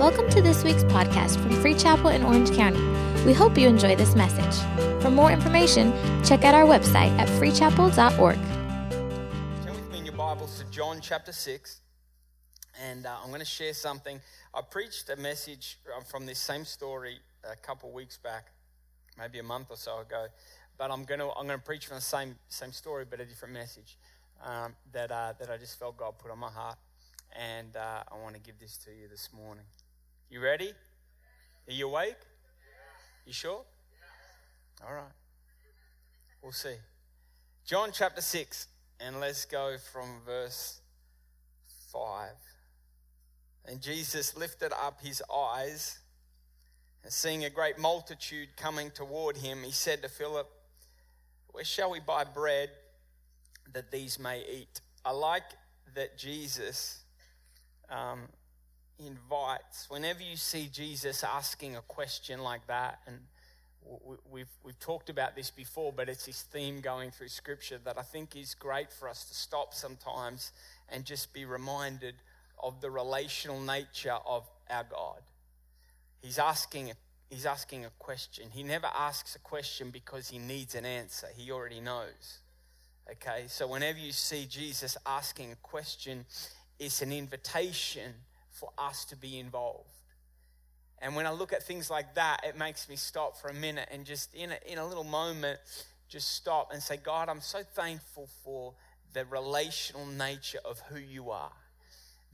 Welcome to this week's podcast from Free Chapel in Orange County. We hope you enjoy this message. For more information, check out our website at freechapel.org. Turn with me in your Bibles to John chapter 6, and uh, I'm going to share something. I preached a message uh, from this same story a couple weeks back, maybe a month or so ago, but I'm going to I'm going to preach from the same same story, but a different message um, that uh, that I just felt God put on my heart, and uh, I want to give this to you this morning. You ready? Are you awake? You sure? All right. We'll see. John chapter 6, and let's go from verse 5. And Jesus lifted up his eyes, and seeing a great multitude coming toward him, he said to Philip, Where shall we buy bread that these may eat? I like that Jesus um, invites, whenever you see Jesus asking a question like that, and we've, we've talked about this before, but it's his theme going through Scripture that I think is great for us to stop sometimes and just be reminded of the relational nature of our God. He's asking, he's asking a question. He never asks a question because he needs an answer, he already knows. Okay, so whenever you see Jesus asking a question, it's an invitation for us to be involved. And when I look at things like that, it makes me stop for a minute and just in a, in a little moment, just stop and say, God, I'm so thankful for the relational nature of who you are.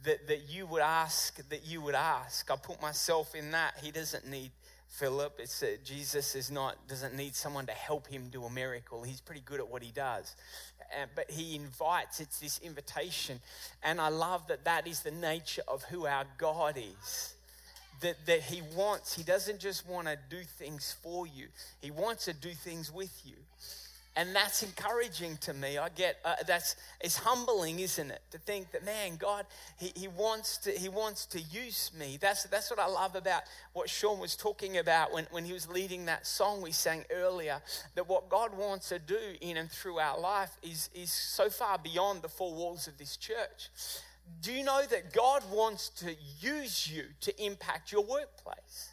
That, that you would ask, that you would ask. I put myself in that. He doesn't need Philip. It's uh, Jesus is not doesn't need someone to help him do a miracle. He's pretty good at what he does. Uh, but he invites. It's this invitation, and I love that that is the nature of who our God is. That that He wants. He doesn't just want to do things for you. He wants to do things with you and that's encouraging to me. I get uh, that's it's humbling isn't it? To think that man god he, he wants to he wants to use me. That's that's what i love about what sean was talking about when, when he was leading that song we sang earlier that what god wants to do in and through our life is is so far beyond the four walls of this church. Do you know that god wants to use you to impact your workplace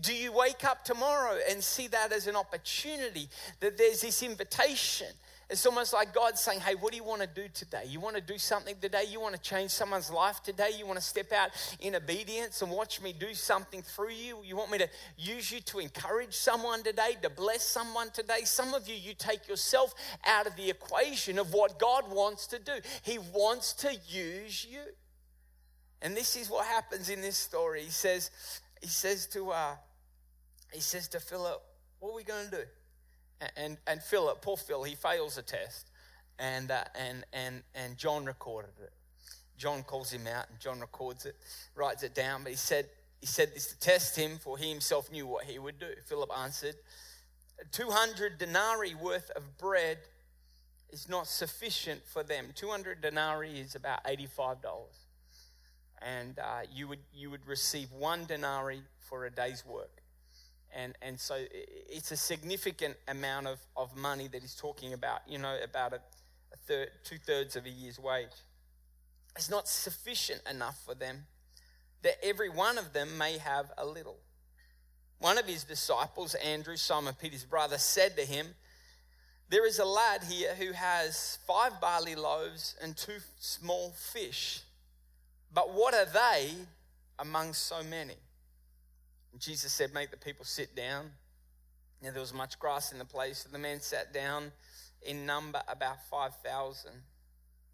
do you wake up tomorrow and see that as an opportunity that there's this invitation? It's almost like God saying, Hey, what do you want to do today? You want to do something today? You want to change someone's life today? You want to step out in obedience and watch me do something through you? You want me to use you to encourage someone today, to bless someone today? Some of you, you take yourself out of the equation of what God wants to do. He wants to use you. And this is what happens in this story. He says, he says to uh, he says to Philip, "What are we going to do?" And and Philip, poor Phil, he fails a test, and uh, and and and John recorded it. John calls him out, and John records it, writes it down. But he said he said this to test him, for he himself knew what he would do. Philip answered, 200 denarii worth of bread is not sufficient for them. 200 denarii is about $85. And uh, you, would, you would receive one denarii for a day's work. And, and so it's a significant amount of, of money that he's talking about, you know, about a, a third, two thirds of a year's wage. It's not sufficient enough for them that every one of them may have a little. One of his disciples, Andrew, Simon Peter's brother, said to him, There is a lad here who has five barley loaves and two small fish. But what are they among so many? Jesus said, Make the people sit down. Now there was much grass in the place, so the men sat down in number about 5,000.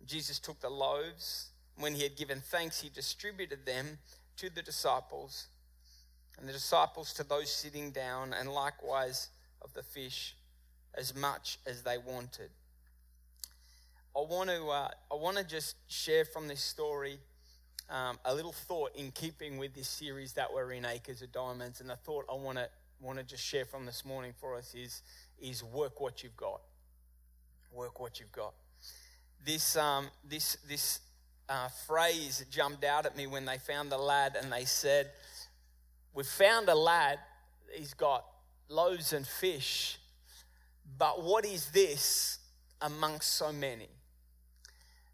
Jesus took the loaves. When he had given thanks, he distributed them to the disciples, and the disciples to those sitting down, and likewise of the fish, as much as they wanted. I want to, uh, I want to just share from this story um, a little thought in keeping with this series that we're in, Acres of Diamonds. And the thought I want to want to just share from this morning for us is is work what you've got. Work what you've got. This um, this this uh, phrase jumped out at me when they found the lad, and they said, "We found a lad. He's got loaves and fish, but what is this amongst so many?"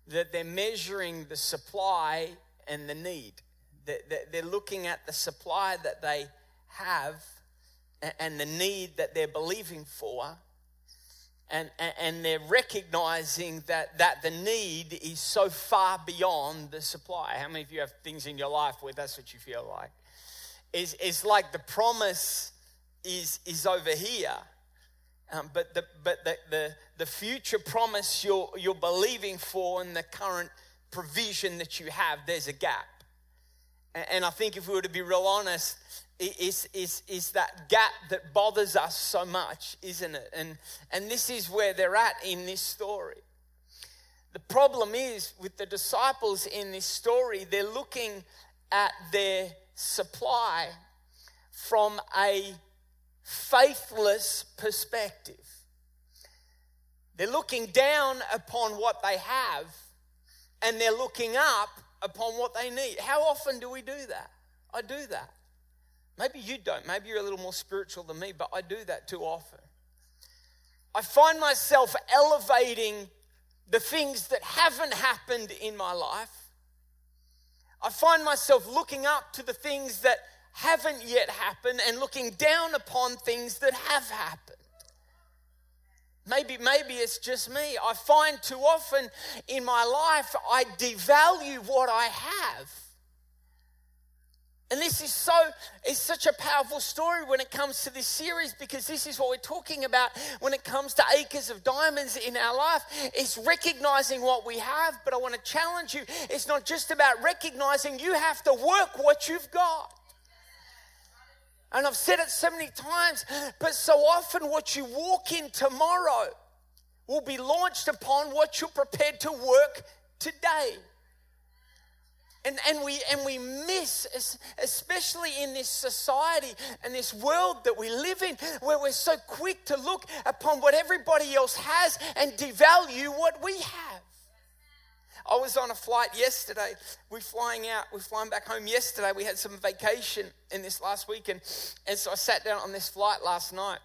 That they're measuring the supply and the need. They're looking at the supply that they have and the need that they're believing for. And, and they're recognizing that, that the need is so far beyond the supply. How many of you have things in your life where that's what you feel like? It's, it's like the promise is, is over here. Um, but the, but the, the, the future promise you're, you're believing for and the current provision that you have, there's a gap. And, I think if we were to be real honest, is, is, is that gap that bothers us so much, isn't it? And, and this is where they're at in this story. The problem is with the disciples in this story, they're looking at their supply from a faithless perspective. They're looking down upon what they have and they're looking up upon what they need. How often do we do that? I do that. Maybe you don't. Maybe you're a little more spiritual than me, but I do that too often. I find myself elevating the things that haven't happened in my life. I find myself looking up to the things that haven't yet happened and looking down upon things that have happened. Maybe, maybe it's just me. I find too often in my life I devalue what I have. And this is so, it's such a powerful story when it comes to this series because this is what we're talking about when it comes to acres of diamonds in our life. It's recognizing what we have, but I want to challenge you. It's not just about recognizing, you have to work what you've got. And I've said it so many times, but so often what you walk in tomorrow will be launched upon what you're prepared to work today. And, and, we, and we miss, especially in this society and this world that we live in, where we're so quick to look upon what everybody else has and devalue what we have. I was on a flight yesterday. We're flying out, we're flying back home yesterday. We had some vacation in this last weekend. And so I sat down on this flight last night.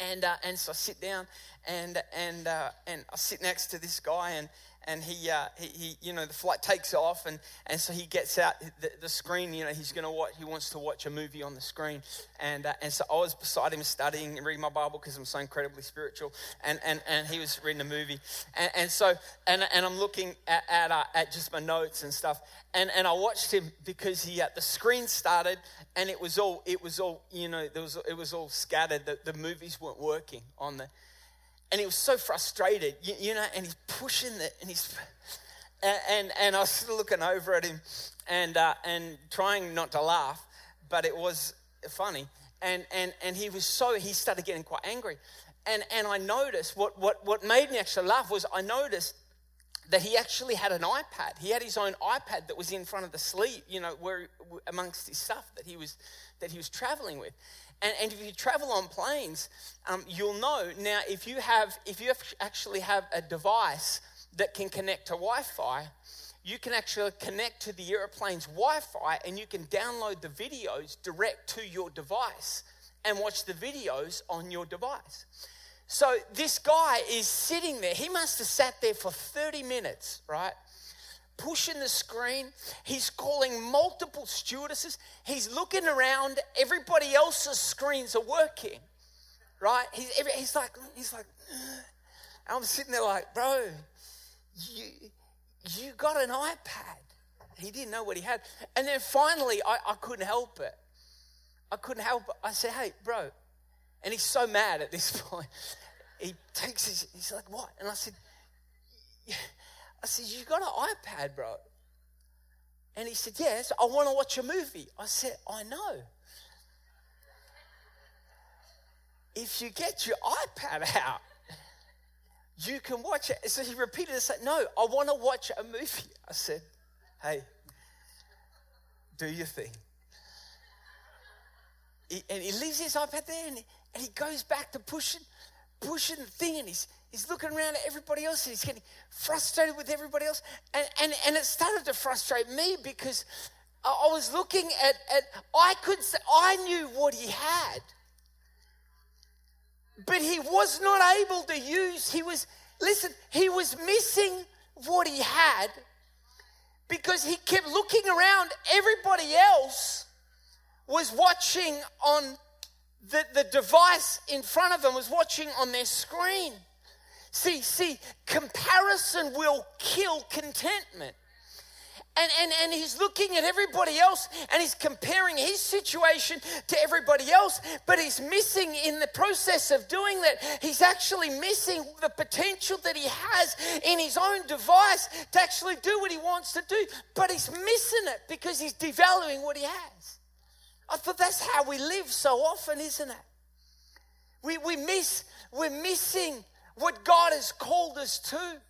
And, uh, and so I sit down and, and, uh, and I sit next to this guy and, and he, uh, he, he, you know, the flight takes off, and, and so he gets out the, the screen. You know, he's to watch. He wants to watch a movie on the screen, and uh, and so I was beside him studying and reading my Bible because I'm so incredibly spiritual, and and, and he was reading a movie, and, and so and, and I'm looking at at, uh, at just my notes and stuff, and and I watched him because he uh, the screen started, and it was all it was all you know there was it was all scattered. The, the movies weren't working on the and he was so frustrated, you, you know, and he's pushing it, and he's, and, and, and I was sort of looking over at him and, uh, and trying not to laugh, but it was funny. And, and, and he was so, he started getting quite angry. And, and I noticed, what, what, what made me actually laugh was I noticed that he actually had an iPad. He had his own iPad that was in front of the sleeve, you know, where amongst his stuff that he was that he was traveling with. And, and if you travel on planes, um, you'll know now if you have if you have actually have a device that can connect to Wi-Fi, you can actually connect to the airplane's Wi-Fi and you can download the videos direct to your device and watch the videos on your device. So this guy is sitting there. He must have sat there for 30 minutes, right? Pushing the screen. He's calling multiple stewardesses. He's looking around. Everybody else's screens are working, right? He's, he's like, he's like, I'm sitting there like, bro, you, you got an iPad. He didn't know what he had. And then finally, I, I couldn't help it. I couldn't help it. I said, hey, bro. And he's so mad at this point. He takes his, he's like, what? And I said, I said, You got an iPad, bro? And he said, Yes, I want to watch a movie. I said, I know. If you get your iPad out, you can watch it. So he repeated it, said, No, I want to watch a movie. I said, Hey, do your thing. He, and he leaves his iPad there and he, and he goes back to pushing, pushing the thing and he's He's looking around at everybody else and he's getting frustrated with everybody else. And, and, and it started to frustrate me because I was looking at, at I could say, I knew what he had. But he was not able to use, he was, listen, he was missing what he had because he kept looking around. Everybody else was watching on the, the device in front of them, was watching on their screen. See, see, comparison will kill contentment. And, and, and he's looking at everybody else and he's comparing his situation to everybody else, but he's missing in the process of doing that, he's actually missing the potential that he has in his own device to actually do what he wants to do. But he's missing it because he's devaluing what he has. I thought that's how we live so often, isn't it? We, we miss, we're missing what God has called us to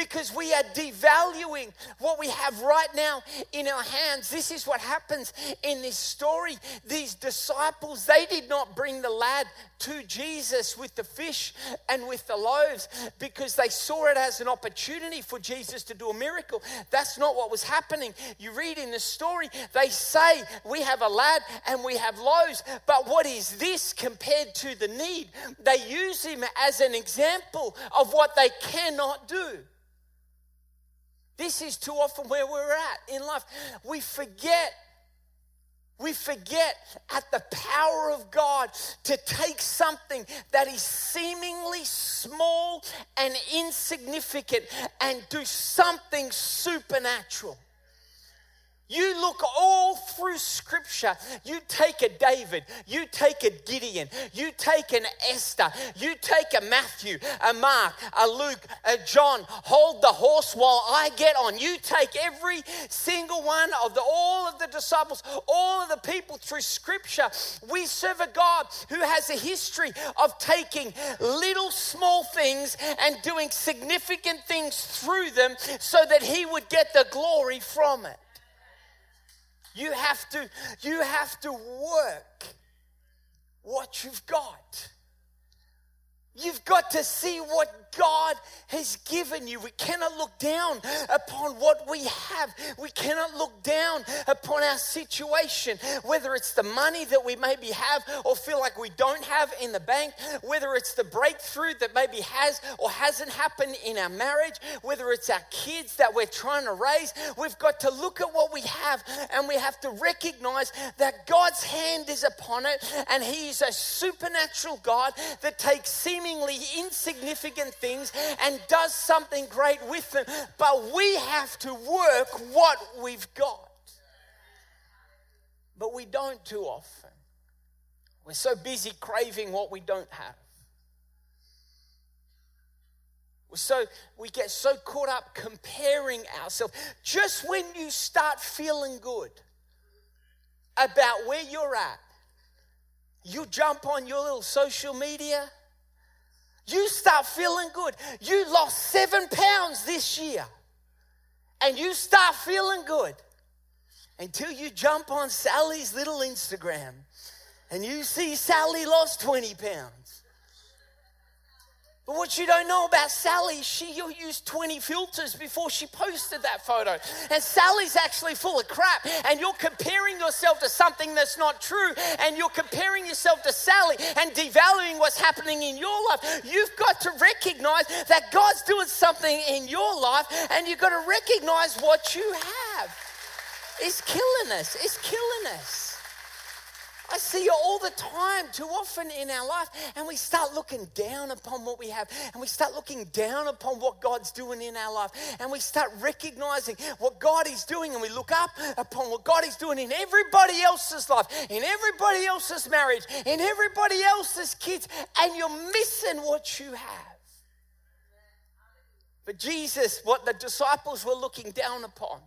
because we are devaluing what we have right now in our hands. This is what happens in this story. These disciples, they did not bring the lad to Jesus with the fish and with the loaves because they saw it as an opportunity for Jesus to do a miracle. That's not what was happening. You read in the story, they say, We have a lad and we have loaves, but what is this compared to the need? They use him as an example of what they cannot do. This is too often where we're at in life. We forget we forget at the power of God to take something that is seemingly small and insignificant and do something supernatural. You look all through scripture. You take a David, you take a Gideon, you take an Esther, you take a Matthew, a Mark, a Luke, a John. Hold the horse while I get on. You take every single one of the all of the disciples, all of the people through scripture. We serve a God who has a history of taking little small things and doing significant things through them so that he would get the glory from it. You have to, you have to work what you've got. You've got to see what God has given you. We cannot look down upon what we have. We cannot look down upon our situation, whether it's the money that we maybe have or feel like we don't have in the bank, whether it's the breakthrough that maybe has or hasn't happened in our marriage, whether it's our kids that we're trying to raise. We've got to look at what we have and we have to recognize that God's hand is upon it and He is a supernatural God that takes seemingly insignificant things and does something great with them. But we have to work what we've got. But we don't too often. We're so busy craving what we don't have. We're so we get so caught up comparing ourselves. Just when you start feeling good about where you're at, you jump on your little social media you start feeling good. You lost seven pounds this year, and you start feeling good until you jump on Sally's little Instagram and you see Sally lost 20 pounds. But what you don't know about Sally, she used 20 filters before she posted that photo. And Sally's actually full of crap. And you're comparing yourself to something that's not true. And you're comparing yourself to Sally and devaluing what's happening in your life. You've got to recognize that God's doing something in your life. And you've got to recognize what you have. It's killing us. It's killing us. I see it all the time, too often in our life. And we start looking down upon what we have. And we start looking down upon what God's doing in our life. And we start recognizing what God is doing. And we look up upon what God is doing in everybody else's life, in everybody else's marriage, in everybody else's kids. And you're missing what you have. But Jesus, what the disciples were looking down upon,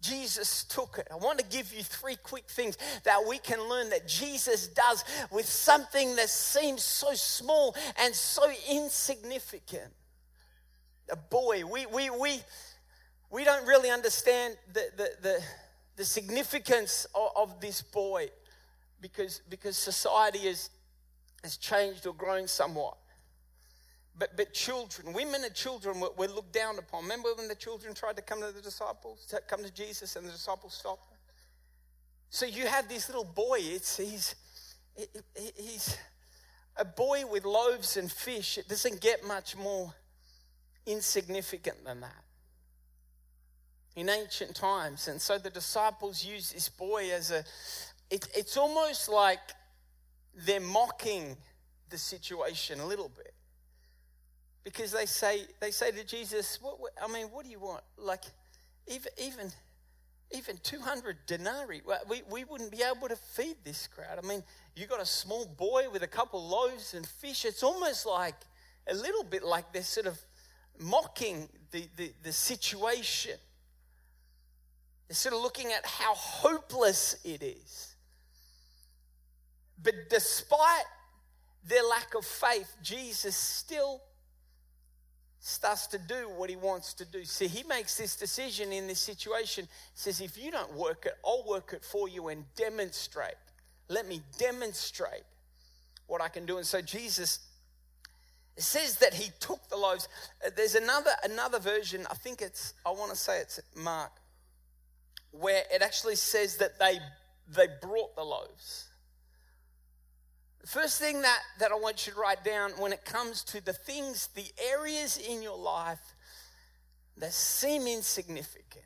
Jesus took it. I want to give you three quick things that we can learn that Jesus does with something that seems so small and so insignificant. A boy, we, we, we, we don't really understand the, the, the, the significance of, of, this boy because, because society has, has changed or grown somewhat. But, but children, women and children were, were, looked down upon. Remember when the children tried to come to the disciples, to come to Jesus, and the disciples stopped them? So you have this little boy. It's he's he's a boy with loaves and fish. It doesn't get much more insignificant than that. in ancient times. And so the disciples use this boy as a, it, it's almost like they're mocking the situation a little bit. Because they say, they say to Jesus, what, I mean, what do you want? Like, even, even, even 200 denarii, we, we wouldn't be able to feed this crowd. I mean, you got a small boy with a couple loaves and fish. It's almost like, a little bit like they're sort of mocking the, the, the situation. They're sort of looking at how hopeless it is. But despite their lack of faith, Jesus still starts to do what he wants to do. See, he makes this decision in this situation. Says, if you don't work it, I'll work it for you and demonstrate. Let me demonstrate what I can do. And so Jesus says that he took the loaves. Uh, there's another another version, I think it's I want to say it's Mark, where it actually says that they they brought the loaves. First thing that, that I want you to write down when it comes to the things, the areas in your life that seem insignificant.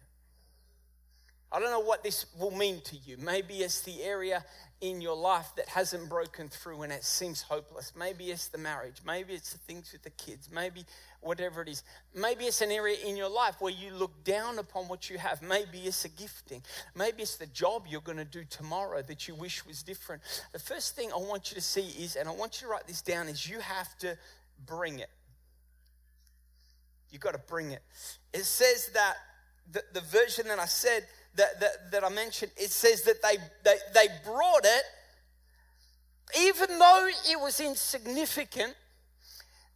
I don't know what this will mean to you. Maybe it's the area in your life that hasn't broken through and it seems hopeless. Maybe it's the marriage. Maybe it's the things with the kids. Maybe whatever it is. Maybe it's an area in your life where you look down upon what you have. Maybe it's a gifting. Maybe it's the job you're going to do tomorrow that you wish was different. The first thing I want you to see is, and I want you to write this down, is you have to bring it. You've got to bring it. It says that the, the version that I said, that, that, that I mentioned, it says that they, they, they brought it, even though it was insignificant,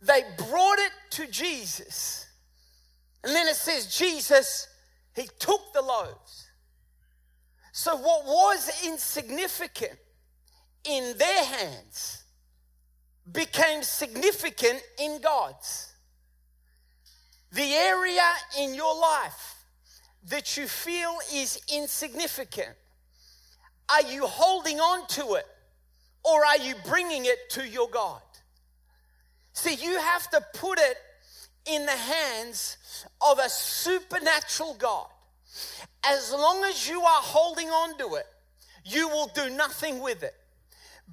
they brought it to Jesus. And then it says, Jesus, he took the loaves. So, what was insignificant in their hands became significant in God's. The area in your life that you feel is insignificant? Are you holding on to it or are you bringing it to your God? See, you have to put it in the hands of a supernatural God. As long as you are holding on to it, you will do nothing with it.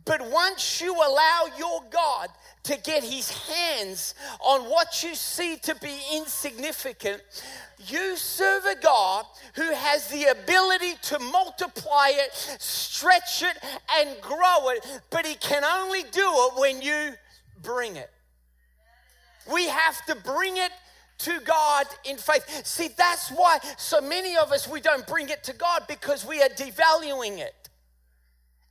But once you allow your God to get his hands on what you see to be insignificant, you serve a God who has the ability to multiply it, stretch it, and grow it, but he can only do it when you bring it. We have to bring it to God in faith. See, that's why so many of us we don't bring it to God because we are devaluing it.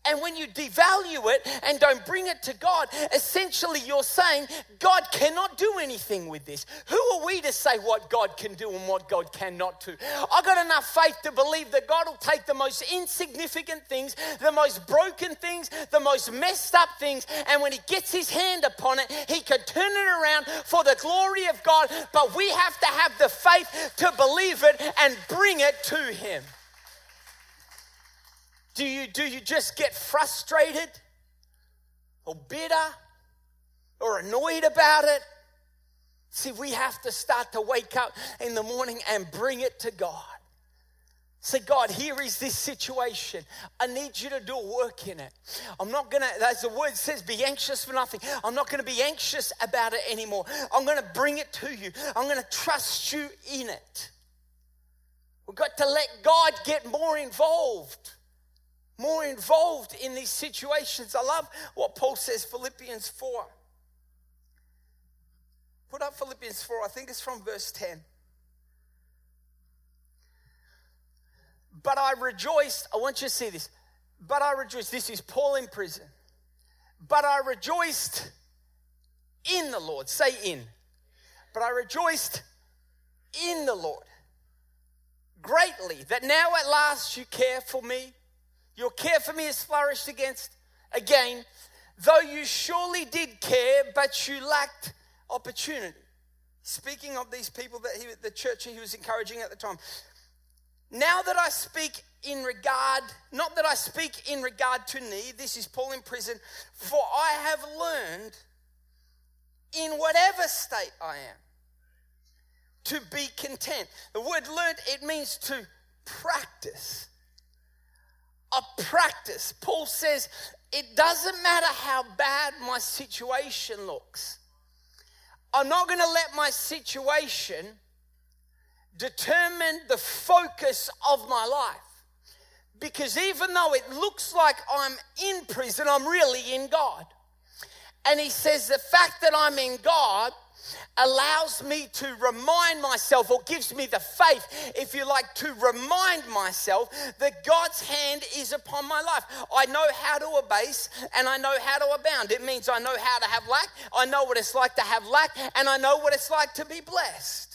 And when you devalue it and don't bring it to God, essentially you're saying God cannot do anything with this. Who are we to say what God can do and what God cannot do? I got enough faith to believe that God will take the most insignificant things, the most broken things, the most messed up things, and when He gets His hand upon it, He can turn it around for the glory of God. But we have to have the faith to believe it and bring it to Him. Do you, do you just get frustrated or bitter or annoyed about it? See, we have to start to wake up in the morning and bring it to God. Say, God, here is this situation. I need you to do a work in it. I'm not gonna, as the word says, be anxious for nothing. I'm not gonna be anxious about it anymore. I'm gonna bring it to you. I'm gonna trust you in it. We've got to let God get more involved more involved in these situations. I love what Paul says, Philippians 4. Put up Philippians 4, I think it's from verse 10. But I rejoiced, I want you to see this. But I rejoiced, this is Paul in prison. But I rejoiced in the Lord. Say in. But I rejoiced in the Lord greatly that now at last you care for me your care for me has flourished against again, though you surely did care, but you lacked opportunity. Speaking of these people that he, the church he was encouraging at the time. Now that I speak in regard, not that I speak in regard to need, this is Paul in prison, for I have learned in whatever state I am to be content. The word learned, it means to practice. A practice. Paul says, it doesn't matter how bad my situation looks. I'm not going to let my situation determine the focus of my life. Because even though it looks like I'm in prison, I'm really in God. And he says the fact that I'm in God allows me to remind myself, or gives me the faith, if you like, to remind myself that God's hand is upon my life. I know how to abase and I know how to abound. It means I know how to have lack, I know what it's like to have lack, and I know what it's like to be blessed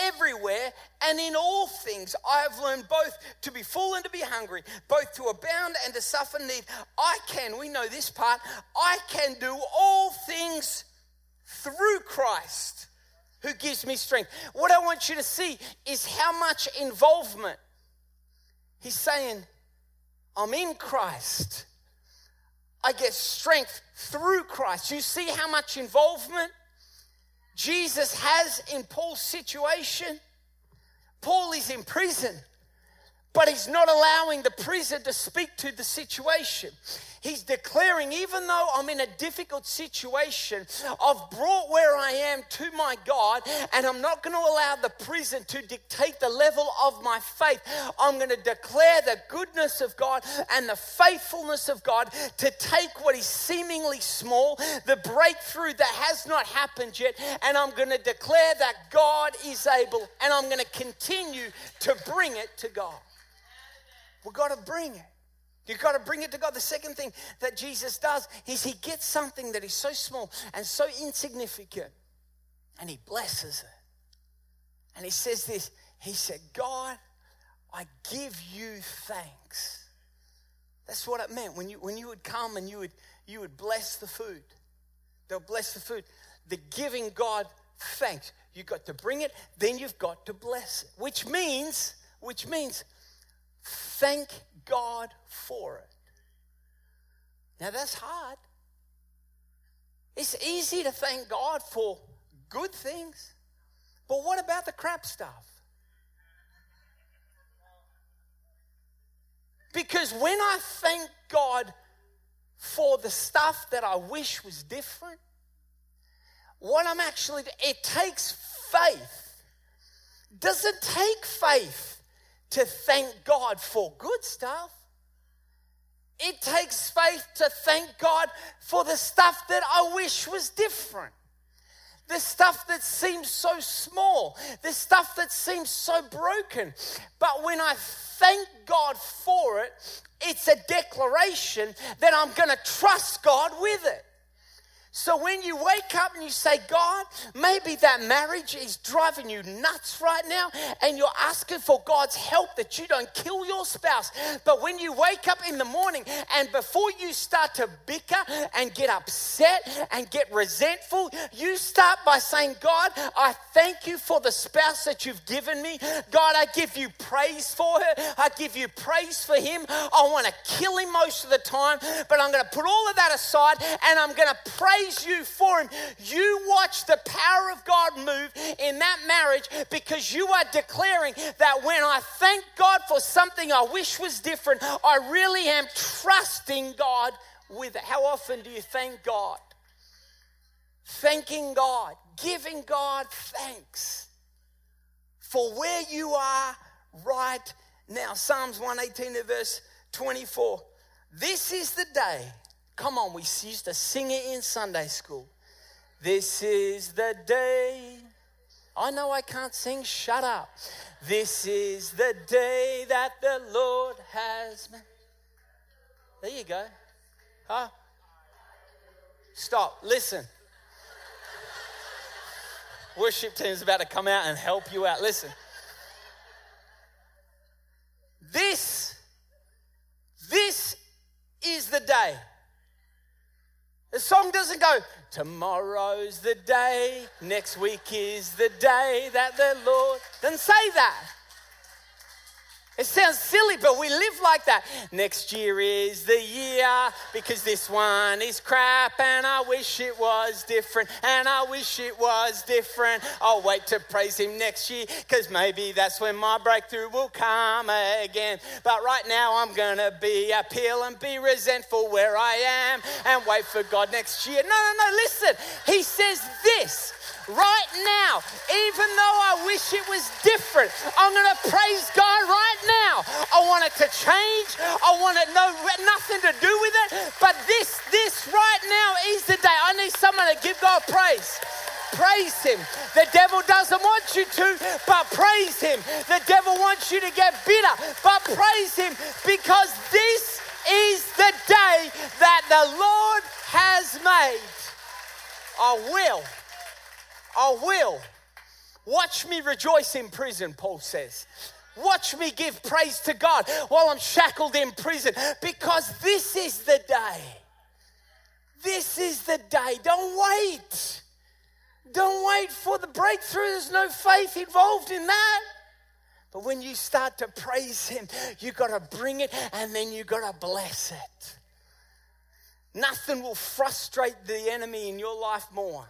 everywhere and in all things I have learned both to be full and to be hungry, both to abound and to suffer need. I can, we know this part, I can do all things through Christ who gives me strength. What I want you to see is how much involvement. He's saying, I'm in Christ. I get strength through Christ. You see how much involvement Jesus has in Paul's situation? Paul is in prison. But he's not allowing the prison to speak to the situation. He's declaring, even though I'm in a difficult situation, I've brought where I am to my God, and I'm not going to allow the prison to dictate the level of my faith. I'm going to declare the goodness of God and the faithfulness of God to take what is seemingly small, the breakthrough that has not happened yet, and I'm going to declare that God is able, and I'm going to continue to bring it to God. We've got to bring it. You've got to bring it to God. The second thing that Jesus does is he gets something that is so small and so insignificant and he blesses it. And he says this He said, God, I give you thanks. That's what it meant when you, when you would come and you would, you would bless the food. They'll bless the food. The giving God thanks. You've got to bring it, then you've got to bless it. Which means, which means Thank God for it. Now that's hard. It's easy to thank God for good things, but what about the crap stuff? Because when I thank God for the stuff that I wish was different, what I'm actually, it takes faith. Does it take faith to thank God for good stuff. It takes faith to thank God for the stuff that I wish was different. The stuff that seems so small, the stuff that seems so broken. But when I thank God for it, it's a declaration that I'm going to trust God with it. So when you wake up and you say, God, maybe that marriage is driving you nuts right now, and you're asking for God's help that you don't kill your spouse. But when you wake up in the morning and before you start to bicker and get upset and get resentful, you start by saying, God, I thank you for the spouse that you've given me. God, I give you praise for her. I give you praise for him. I want to kill him most of the time, but I'm going to put all of that aside and I'm going to pray praise you for him. You watch the power of God move in that marriage because you are declaring that when I thank God for something I wish was different, I really am trusting God with it. How often do you thank God? Thanking God, giving God thanks for where you are right now. Psalms 118 verse 24. This is the day Come on, we used to sing it in Sunday school. This is the day. I know I can't sing, shut up. This is the day that the Lord has made. There you go. Huh? Stop, listen. Worship team is about to come out and help you out. Listen. This, this is the day. The song doesn't go, tomorrow's the day, next week is the day that the Lord. Doesn't say that. It sounds silly, but we live like that. Next year is the year because this one is crap and I wish it was different and I wish it was different. I'll wait to praise him next year because maybe that's when my breakthrough will come again. But right now I'm going to be appeal and be resentful where I am and wait for God next year. No, no, no, listen. He says this right now, even though I wish it was different, I'm going to praise God right now. I want it to change. I want it no nothing to do with it. But this, this right now is the day. I need someone to give God praise. Praise Him. The devil doesn't want you to, but praise Him. The devil wants you to get bitter, but praise Him because this is the day that the Lord has made. I will I will. Watch me rejoice in prison, Paul says. Watch me give praise to God while I'm shackled in prison because this is the day. This is the day. Don't wait. Don't wait for the breakthrough. There's no faith involved in that. But when you start to praise Him, you got to bring it and then you got to bless it. Nothing will frustrate the enemy in your life more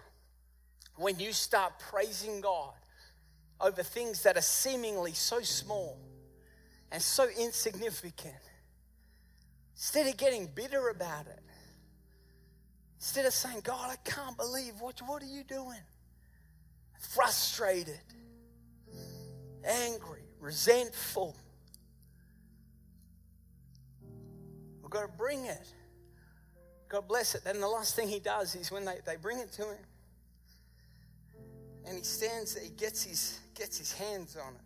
when you start praising God over things that are seemingly so small and so insignificant, instead of getting bitter about it, instead of saying, God, I can't believe what, what are you doing? Frustrated, angry, resentful. We've got to bring it. God bless it. Then the last thing he does is when they, they bring it to him, and he stands there, he gets his, gets his hands on it.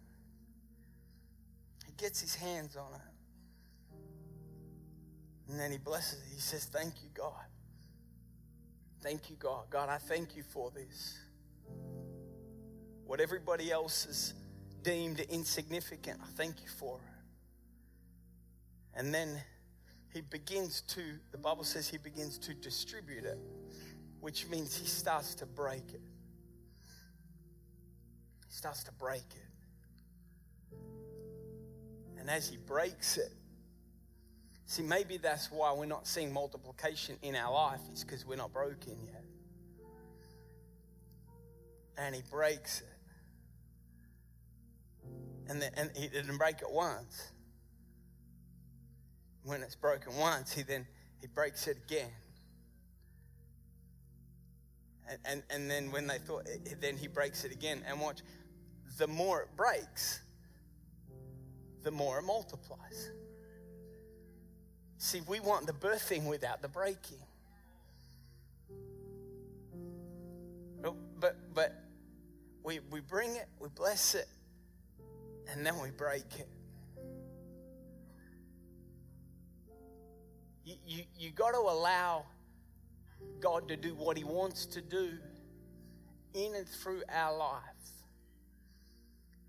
He gets his hands on it. And then he blesses it. He says, Thank you, God. Thank you, God. God, I thank you for this. What everybody else has deemed insignificant, I thank you for it. And then he begins to, the Bible says he begins to distribute it, which means he starts to break it starts to break it. And as he breaks it, see, maybe that's why we're not seeing multiplication in our life, is because we're not broken yet. And he breaks it. And, the, and he didn't break it once. When it's broken once, he then he breaks it again. And, and, and then when they thought, then he breaks it again. And watch, the more it breaks, the more it multiplies. See, we want the birthing without the breaking. But, but we, we bring it, we bless it, and then we break it. You, you, you got to allow God to do what He wants to do in and through our life.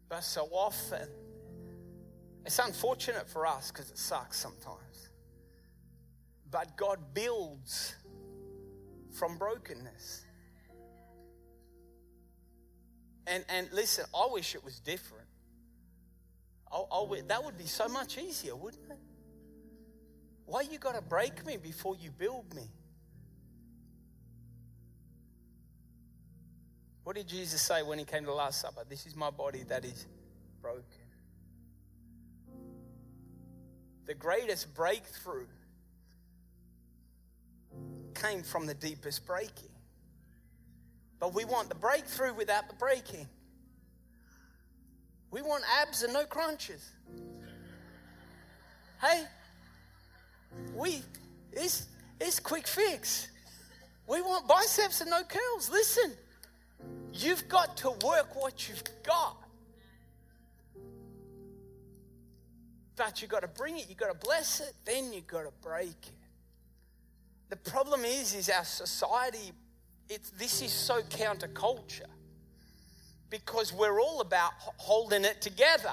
But so often, it's unfortunate for us because it sucks sometimes. But God builds from brokenness. And, and listen, I wish it was different. I, I, that would be so much easier, wouldn't it? Why you got to break me before you build me? What did Jesus say when he came to the Last Supper? This is my body that is broken. The greatest breakthrough came from the deepest breaking. But we want the breakthrough without the breaking. We want abs and no crunches. Hey, we, it's, it's quick fix. We want biceps and no curls. Listen. You've got to work what you've got. But you've got to bring it, you've got to bless it, then you've got to break it. The problem is, is our society, it's, this is so counterculture because we're all about holding it together,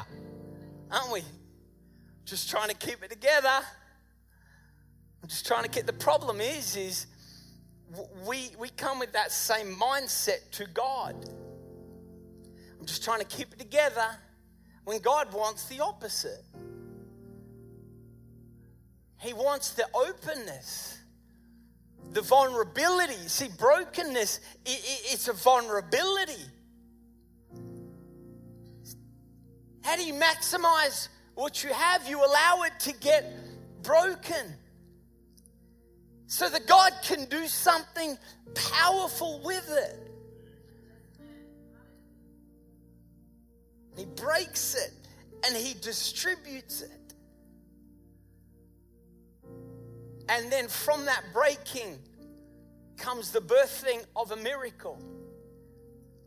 aren't we? Just trying to keep it together. I'm just trying to get. The problem is, is we, we come with that same mindset to God. I'm just trying to keep it together when God wants the opposite. He wants the openness, the vulnerability. See, brokenness, it's a vulnerability. How do you maximize what you have? You allow it to get broken so that God can do something powerful with it. He breaks it and he distributes it. And then from that breaking comes the birthing of a miracle.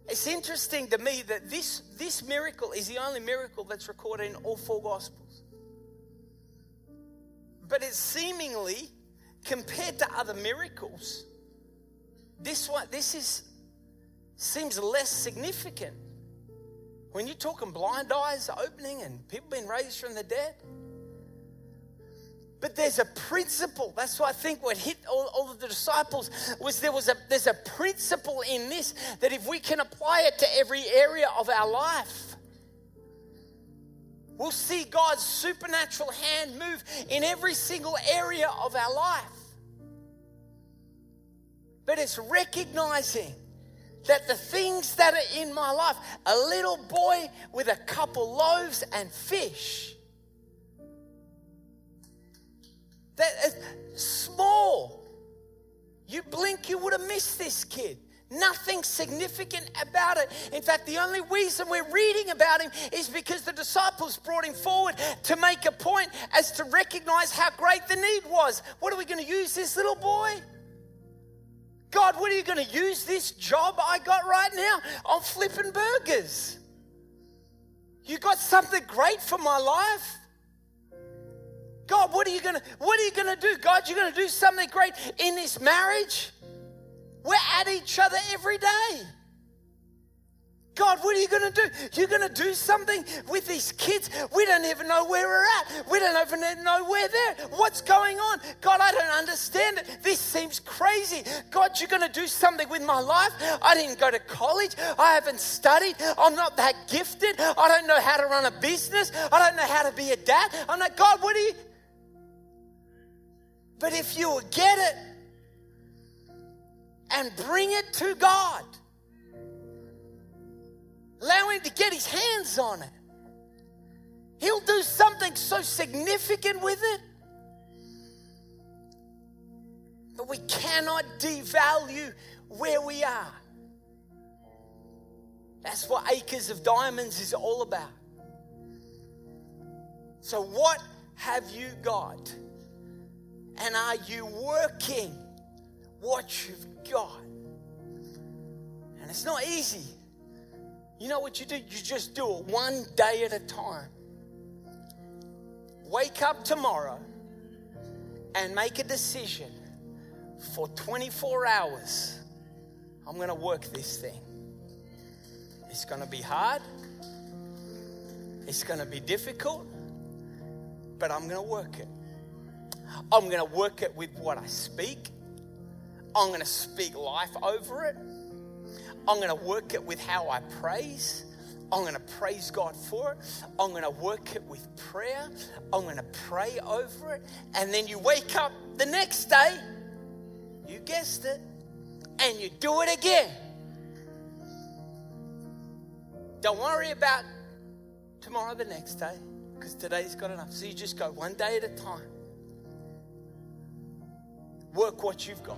It's interesting to me that this, this miracle is the only miracle that's recorded in all four Gospels. But it's seemingly, compared to other miracles, this one, this is seems less significant. When you're talking blind eyes opening and people being raised from the dead, but there's a principle. That's why I think what hit all, all, of the disciples was there was a there's a principle in this that if we can apply it to every area of our life, we'll see God's supernatural hand move in every single area of our life. But it's recognizing that the things that are in my life, a little boy with a couple loaves and fish that is small. You blink, you would have missed this kid. Nothing significant about it. In fact, the only reason we're reading about him is because the disciples brought him forward to make a point as to recognize how great the need was. What are we going to use this little boy? God, what are you going to use this job I got right now? I'm flipping burgers. You got something great for my life? God, what are you gonna what are you gonna do? God, you're gonna do something great in this marriage? We're at each other every day. God, what are you going to do? You're going to do something with these kids. We don't even know where we're at. We don't even know where they're. What's going on? God, I don't understand it. This seems crazy. God, you're going to do something with my life. I didn't go to college. I haven't studied. I'm not that gifted. I don't know how to run a business. I don't know how to be a dad. I'm like, God, what are you? But if you get it and bring it to God, allow Him to get His hands on it, He'll do something so significant with it. But we cannot devalue where we are. That's what Acres of Diamonds is all about. So, what have you got? And are you working what you've got? And it's not easy. You know what you do? You just do it one day at a time. Wake up tomorrow and make a decision for 24 hours. I'm going to work this thing. It's going to be hard. It's going to be difficult, but I'm going to work it. I'm going to work it with what I speak. I'm going to speak life over it. I'm going to work it with how I praise. I'm going to praise God for it. I'm going to work it with prayer. I'm going to pray over it. And then you wake up the next day, you guessed it, and you do it again. Don't worry about tomorrow, the next day, because today's got enough. So you just go one day at a time work what you've got.